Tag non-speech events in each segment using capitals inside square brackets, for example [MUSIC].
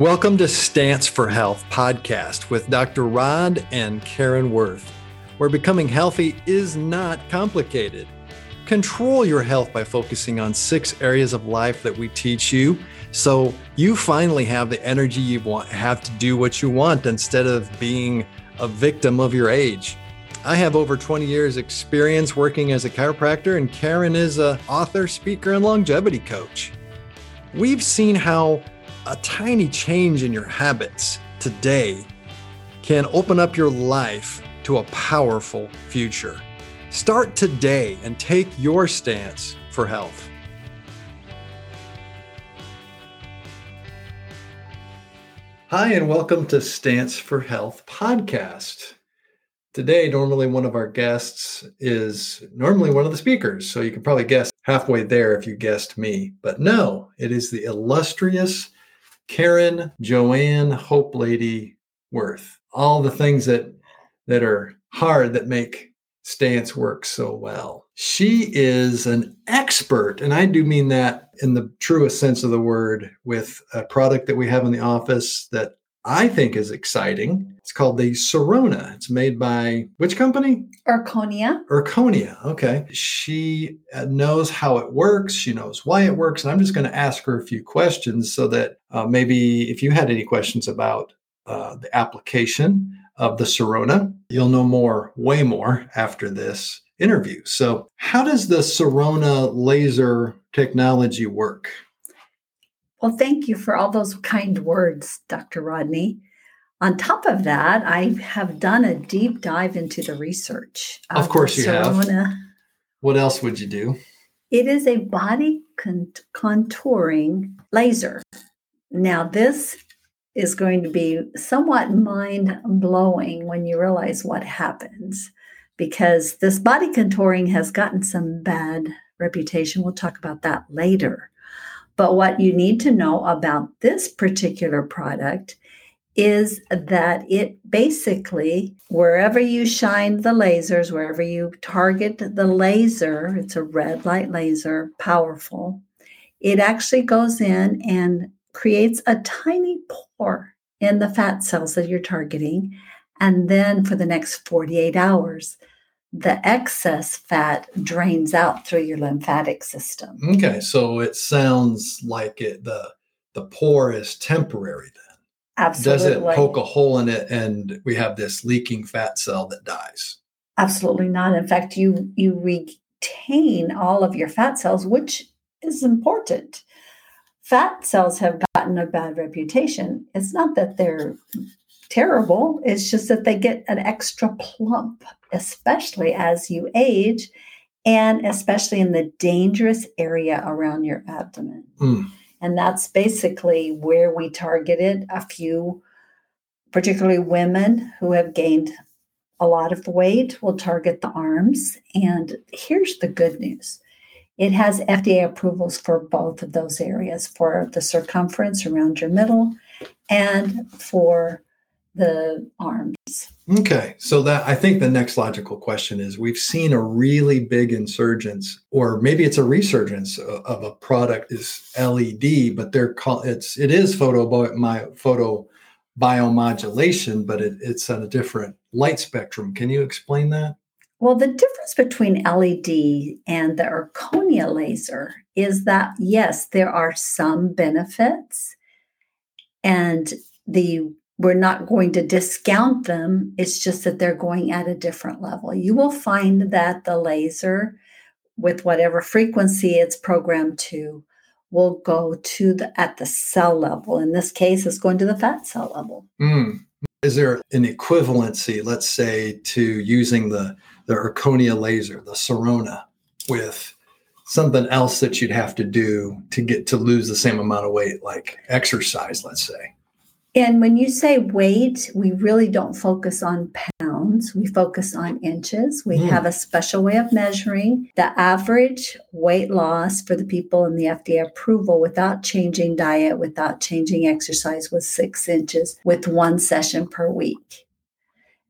Welcome to Stance for Health podcast with Dr. Rod and Karen Worth, where becoming healthy is not complicated. Control your health by focusing on six areas of life that we teach you so you finally have the energy you want have to do what you want instead of being a victim of your age. I have over 20 years experience working as a chiropractor and Karen is a author, speaker and longevity coach. We've seen how a tiny change in your habits today can open up your life to a powerful future. Start today and take your stance for health. Hi, and welcome to Stance for Health podcast. Today, normally one of our guests is normally one of the speakers. So you can probably guess halfway there if you guessed me. But no, it is the illustrious Karen Joanne Hope Lady Worth. All the things that that are hard that make stance work so well. She is an expert, and I do mean that in the truest sense of the word, with a product that we have in the office that I think is exciting. It's called the Zerona. It's made by which company? Erchonia. Erchonia. Okay. She uh, knows how it works. She knows why it works. And I'm just going to ask her a few questions so that uh, maybe if you had any questions about uh, the application of the Zerona, you'll know more, way more after this interview. So, how does the Zerona laser technology work? Well, thank you for all those kind words, Dr. Rodney. On top of that, I have done a deep dive into the research. Of, of course, you have. What else would you do? It is a body contouring laser. Now, this is going to be somewhat mind blowing when you realize what happens because this body contouring has gotten some bad reputation. We'll talk about that later. But what you need to know about this particular product is that it basically, wherever you shine the lasers, wherever you target the laser, it's a red light laser, powerful, it actually goes in and creates a tiny pore in the fat cells that you're targeting. And then for the next 48 hours, the excess fat drains out through your lymphatic system. Okay, so it sounds like it the the pore is temporary then. Absolutely. Does it poke a hole in it and we have this leaking fat cell that dies? Absolutely not. In fact, you you retain all of your fat cells, which is important. Fat cells have gotten a bad reputation. It's not that they're terrible. It's just that they get an extra plump, especially as you age and especially in the dangerous area around your abdomen. Mm. And that's basically where we targeted a few, particularly women who have gained a lot of weight, will target the arms. And here's the good news it has FDA approvals for both of those areas for the circumference around your middle and for the arms. Okay. So that I think the next logical question is we've seen a really big insurgence or maybe it's a resurgence of a product is LED, but they're called it's it is photo my photo biomodulation, but it, it's on a different light spectrum. Can you explain that? Well, the difference between LED and the Erchonia laser is that yes, there are some benefits and the we're not going to discount them. It's just that they're going at a different level. You will find that the laser, with whatever frequency it's programmed to, will go to the at the cell level. In this case, it's going to the fat cell level. Mm. Is there an equivalency, let's say, to using the the Erchonia laser, the Zerona, with something else that you'd have to do to get to lose the same amount of weight, like exercise, let's say? And when you say weight, we really don't focus on pounds. We focus on inches. We mm. have a special way of measuring the average weight loss for the people in the FDA approval without changing diet, without changing exercise was six inches with one session per week.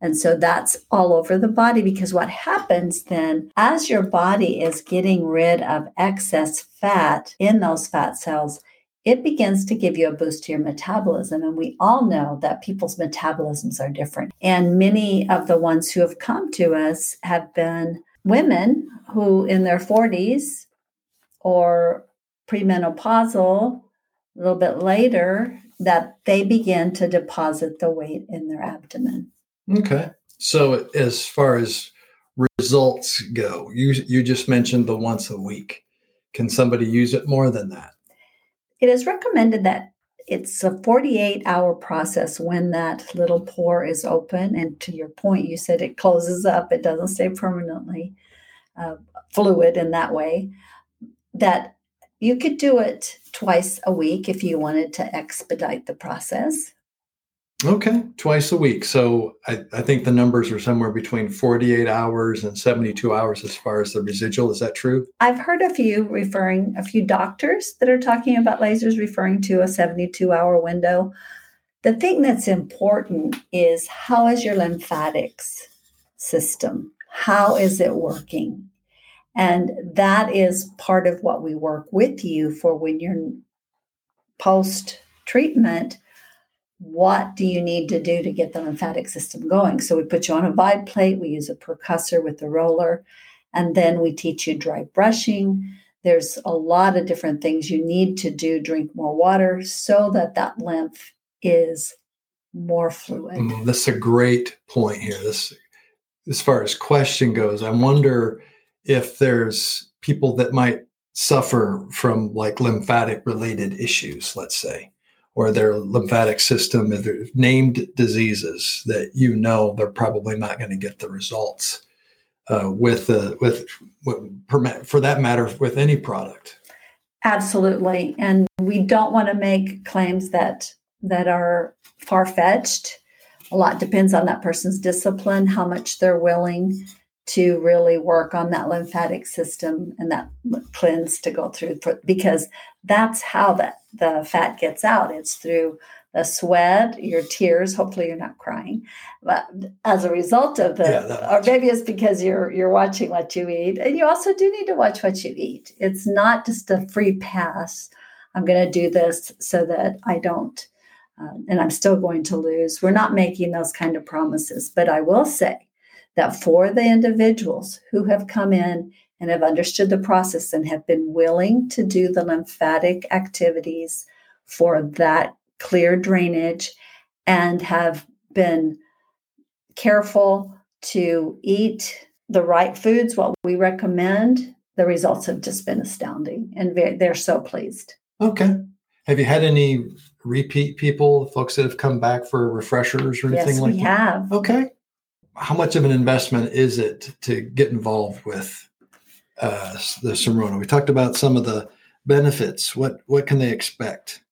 And so that's all over the body because what happens then, as your body is getting rid of excess fat in those fat cells, it begins to give you a boost to your metabolism. And we all know that people's metabolisms are different. And many of the ones who have come to us have been women who, in their 40s or premenopausal, a little bit later, that they begin to deposit the weight in their abdomen. Okay. So, as far as results go, you you just mentioned the once a week. Can somebody use it more than that? It is recommended that it's a 48 hour process when that little pore is open. And to your point, you said it closes up, it doesn't stay permanently uh, fluid in that way. That you could do it twice a week if you wanted to expedite the process. Okay, twice a week. So I, I, think the numbers are somewhere between 48 hours and 72 hours as far as the residual. Is that true? I've heard a few referring, a few doctors that are talking about lasers referring to a 72 hour window. The thing that's important is how is your lymphatics system? How is it working? And that is part of what we work with you for when you're post treatment what do you need to do to get the lymphatic system going? So we put you on a Vibe plate, we use a percussor with the roller, and then we teach you dry brushing. There's a lot of different things you need to do. Drink more water so that that lymph is more fluid. Mm, that's a great point here. This, as far as question goes, I wonder if there's people that might suffer from like lymphatic related issues, let's say or their lymphatic system, if they're named diseases that you know they're probably not going to get the results uh, with the with, with for that matter with any product. Absolutely, and we don't want to make claims that that are far fetched. A lot depends on that person's discipline, how much they're willing to really work on that lymphatic system and that cleanse to go through for, because that's how that the fat gets out. It's through the sweat your tears. Hopefully you're not crying. But as a result of the yeah, or maybe it's because you're you're watching what you eat. And you also do need to watch what you eat. It's not just a free pass. I'm going to do this so that i don't um, and i'm still going to lose. We're not making those kind of promises. But i will say that for the individuals who have come in and have understood the process and have been willing to do the lymphatic activities for that clear drainage and have been careful to eat the right foods, what we recommend, the results have just been astounding and they're so pleased. Okay. Have you had any repeat people, folks that have come back for refreshers or anything yes, like that? we have. Okay how much of an investment is it to get involved with uh, the Zerona? We talked about some of the benefits. What what can they expect?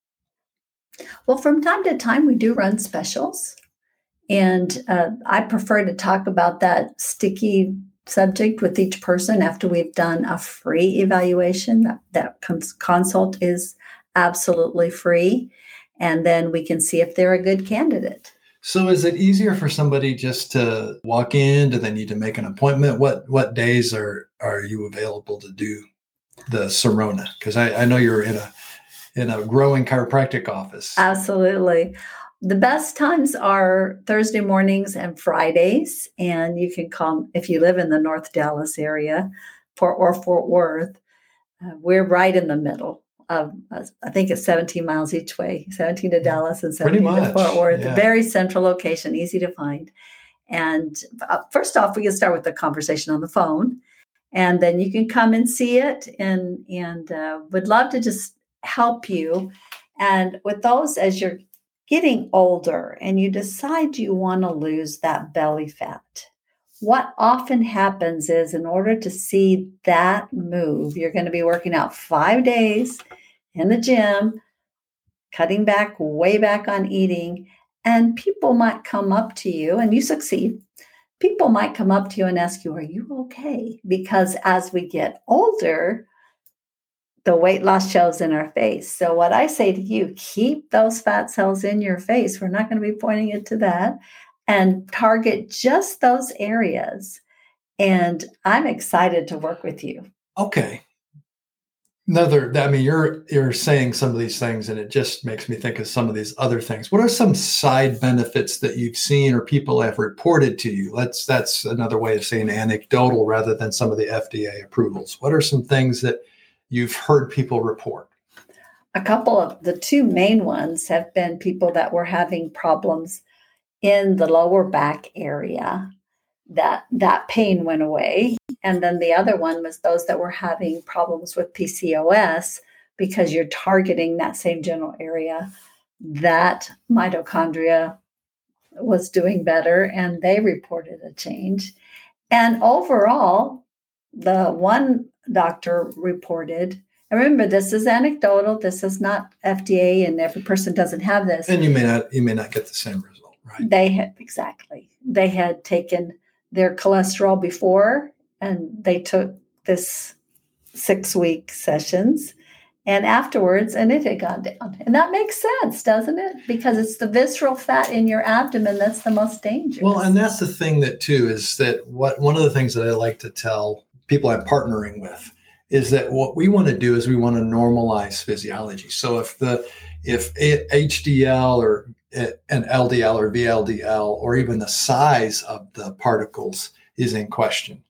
Well, from time to time, we do run specials, and uh, I prefer to talk about that sticky subject with each person after we've done a free evaluation. That that cons- consult is absolutely free, and then we can see if they're a good candidate. So is it easier for somebody just to walk in? Do they need to make an appointment? What what days are are you available to do the Zerona? Because I, I know you're in a in a growing chiropractic office. Absolutely. The best times are Thursday mornings and Fridays. And you can come if you live in the North Dallas area for, or Fort Worth. Uh, we're right in the middle um, I think it's 17 miles each way, 17 to Dallas and 17 to Fort Worth. Yeah. Very central location, easy to find. And uh, first off, we can start with a conversation on the phone, and then you can come and see it. And and uh, would love to just help you. And with those, as you're getting older and you decide you want to lose that belly fat, what often happens is in order to see that move, you're going to be working out five days in the gym, cutting back way back on eating. And people might come up to you and you succeed. People might come up to you and ask you, Are you okay? Because as we get older, the weight loss shows in our face. So, what I say to you, keep those fat cells in your face. We're not going to be pointing it to that and target just those areas. And I'm excited to work with you. Okay. another i mean you're you're saying some of these things and it just makes me think of some of these other things what are some side benefits that you've seen or people have reported to you let's that's another way of saying anecdotal rather than some of the fda approvals what are some things that you've heard people report a couple of the two main ones have been people that were having problems in the lower back area that that pain went away. And then the other one was those that were having problems with PCOS because you're targeting that same general area that mitochondria was doing better and they reported a change. And overall the one doctor reported and remember this is anecdotal this is not fda and every person doesn't have this. And you may not you may not get the same result right. They had exactly. They had taken their cholesterol before and they took this six week sessions and afterwards and it had gone down. And that makes sense doesn't it? Because it's the visceral fat in your abdomen that's the most dangerous. Well and that's the thing that too is that what one of the things that i like to tell people i'm partnering with is that what we want to do is we want to normalize physiology. So if the if hdl or an ldl or vldl or even the size of the particles is in question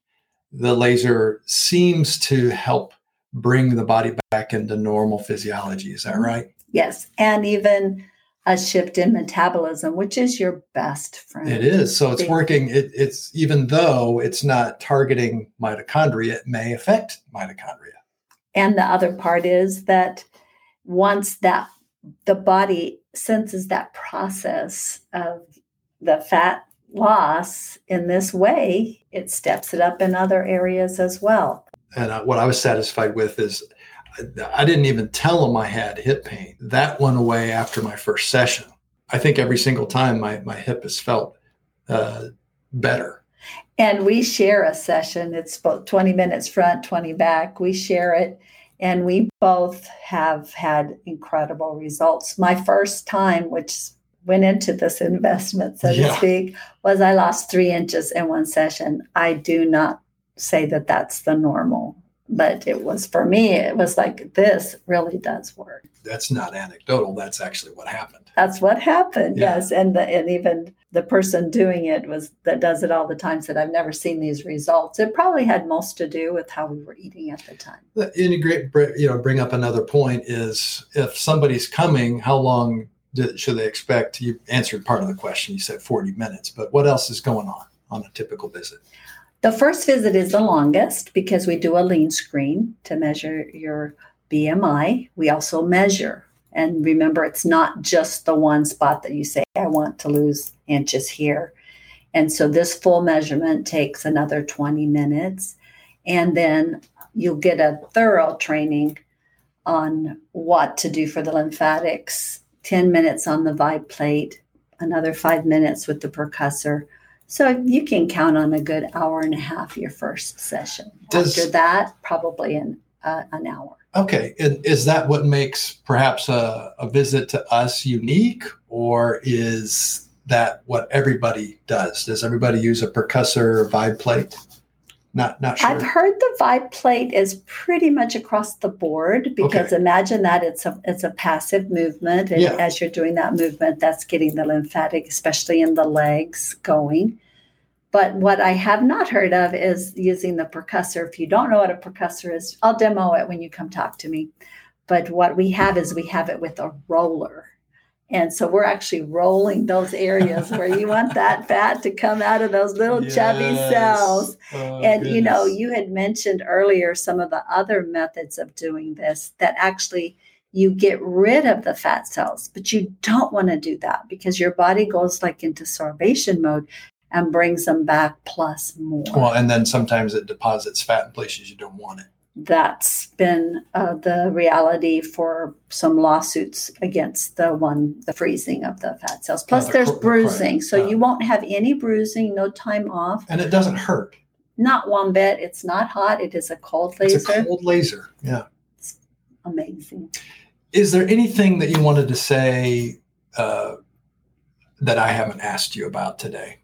the laser seems to help bring the body back into normal physiology. Is that right? Yes. And even a shift in metabolism, which is your best friend. It is. So it's working. It, it's even though it's not targeting mitochondria, it may affect mitochondria. And the other part is that once that the body senses that process of the fat loss in this way, it steps it up in other areas as well. And uh, what I was satisfied with is I didn't even tell them I had hip pain. That went away after my first session. I think every single time my, my hip has felt uh, better. And we share a session. It's about 20 minutes front, 20 back. We share it. And we both have had incredible results. My first time, which went into this investment, so yeah. to speak, was I lost three inches in one session. I do not say that that's the normal, but it was for me, it was like, this really does work. That's not anecdotal. That's actually what happened. That's what happened. Yeah. Yes. And the, and even the person doing it was that does it all the time said, I've never seen these results. It probably had most to do with how we were eating at the time. integrate, you know, bring up another point is if somebody's coming, how long should they expect? You answered part of the question. You said 40 minutes, but what else is going on on a typical visit? The first visit is the longest because we do a lean screen to measure your BMI. We also measure. And remember, it's not just the one spot that you say, I want to lose inches here. And so this full measurement takes another 20 minutes. And then you'll get a thorough training on what to do for the lymphatics 10 minutes on the vibe plate, another five minutes with the percussor. So you can count on a good hour and a half your first session. Does, After that, probably an, uh, an hour. Okay. And is that what makes perhaps a, a visit to us unique, or is that what everybody does? Does everybody use a percussor vibe plate? Not not sure. I've heard the vibe plate is pretty much across the board because okay. imagine that it's a it's a passive movement and yeah. as you're doing that movement that's getting the lymphatic especially in the legs going. But what I have not heard of is using the percussor. If you don't know what a percussor is, I'll demo it when you come talk to me. But what we have is we have it with a roller. And so we're actually rolling those areas [LAUGHS] where you want that fat to come out of those little yes. chubby cells. Oh, and goodness. you know, you had mentioned earlier some of the other methods of doing this that actually you get rid of the fat cells, but you don't want to do that because your body goes like into starvation mode and brings them back plus more. Well, and then sometimes it deposits fat in places you don't want it that's been uh, the reality for some lawsuits against the one the freezing of the fat cells. Plus the there's bruising so you won't have any bruising no time off. And it doesn't hurt. Not one bit. It's not hot. It is a cold laser it's a cold laser. Yeah. It's amazing. Is there anything that you wanted to say uh, that i haven't asked you about today?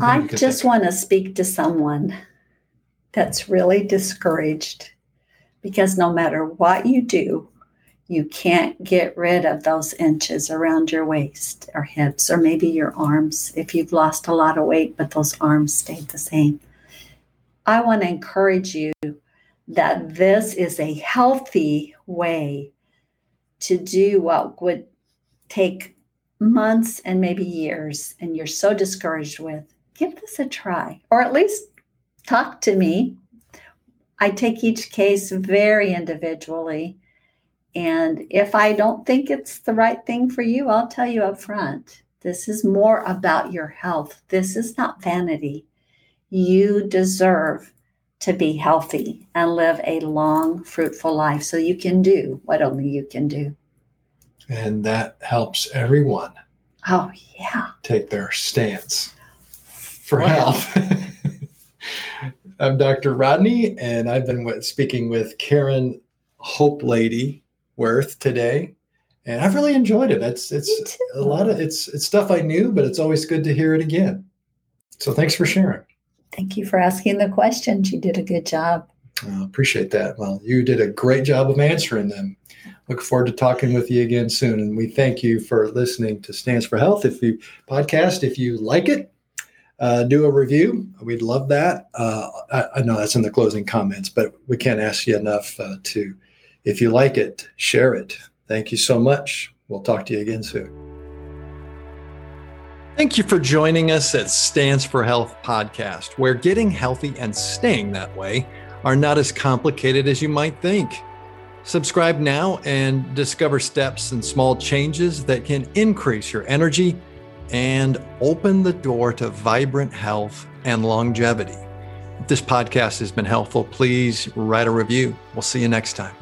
I just want to speak to someone that's really discouraged because no matter what you do, you can't get rid of those inches around your waist or hips or maybe your arms if you've lost a lot of weight, but those arms stayed the same. I want to encourage you that this is a healthy way to do what would take months and maybe years and you're so discouraged with. Give this a try or at least talk to me. I take each case very individually and if I don't think it's the right thing for you, I'll tell you up front. This is more about your health. This is not vanity. You deserve to be healthy and live a long, fruitful life so you can do what only you can do. And that helps everyone. Oh, yeah. Take their stance for well. health. [LAUGHS] I'm Dr. Rodney, and I've been speaking with Karen Hope Lady Worth today, and I've really enjoyed it. It's it's a lot of it's it's stuff I knew, but it's always good to hear it again. So thanks for sharing. Thank you for asking the questions. You did a good job. I appreciate that. Well, you did a great job of answering them. Look forward to talking with you again soon. And we thank you for listening to Stance for Health. If you podcast, if you like it, uh, do a review. We'd love that. Uh, I, I, know that's in the closing comments, but we can't ask you enough uh, to if you like it, share it. Thank you so much. We'll talk to you again soon. Thank you for joining us at Stance for Health podcast, where getting healthy and staying that way are not as complicated as you might think. Subscribe now and discover steps and small changes that can increase your energy and open the door to vibrant health and longevity. If this podcast has been helpful, please write a review. We'll see you next time.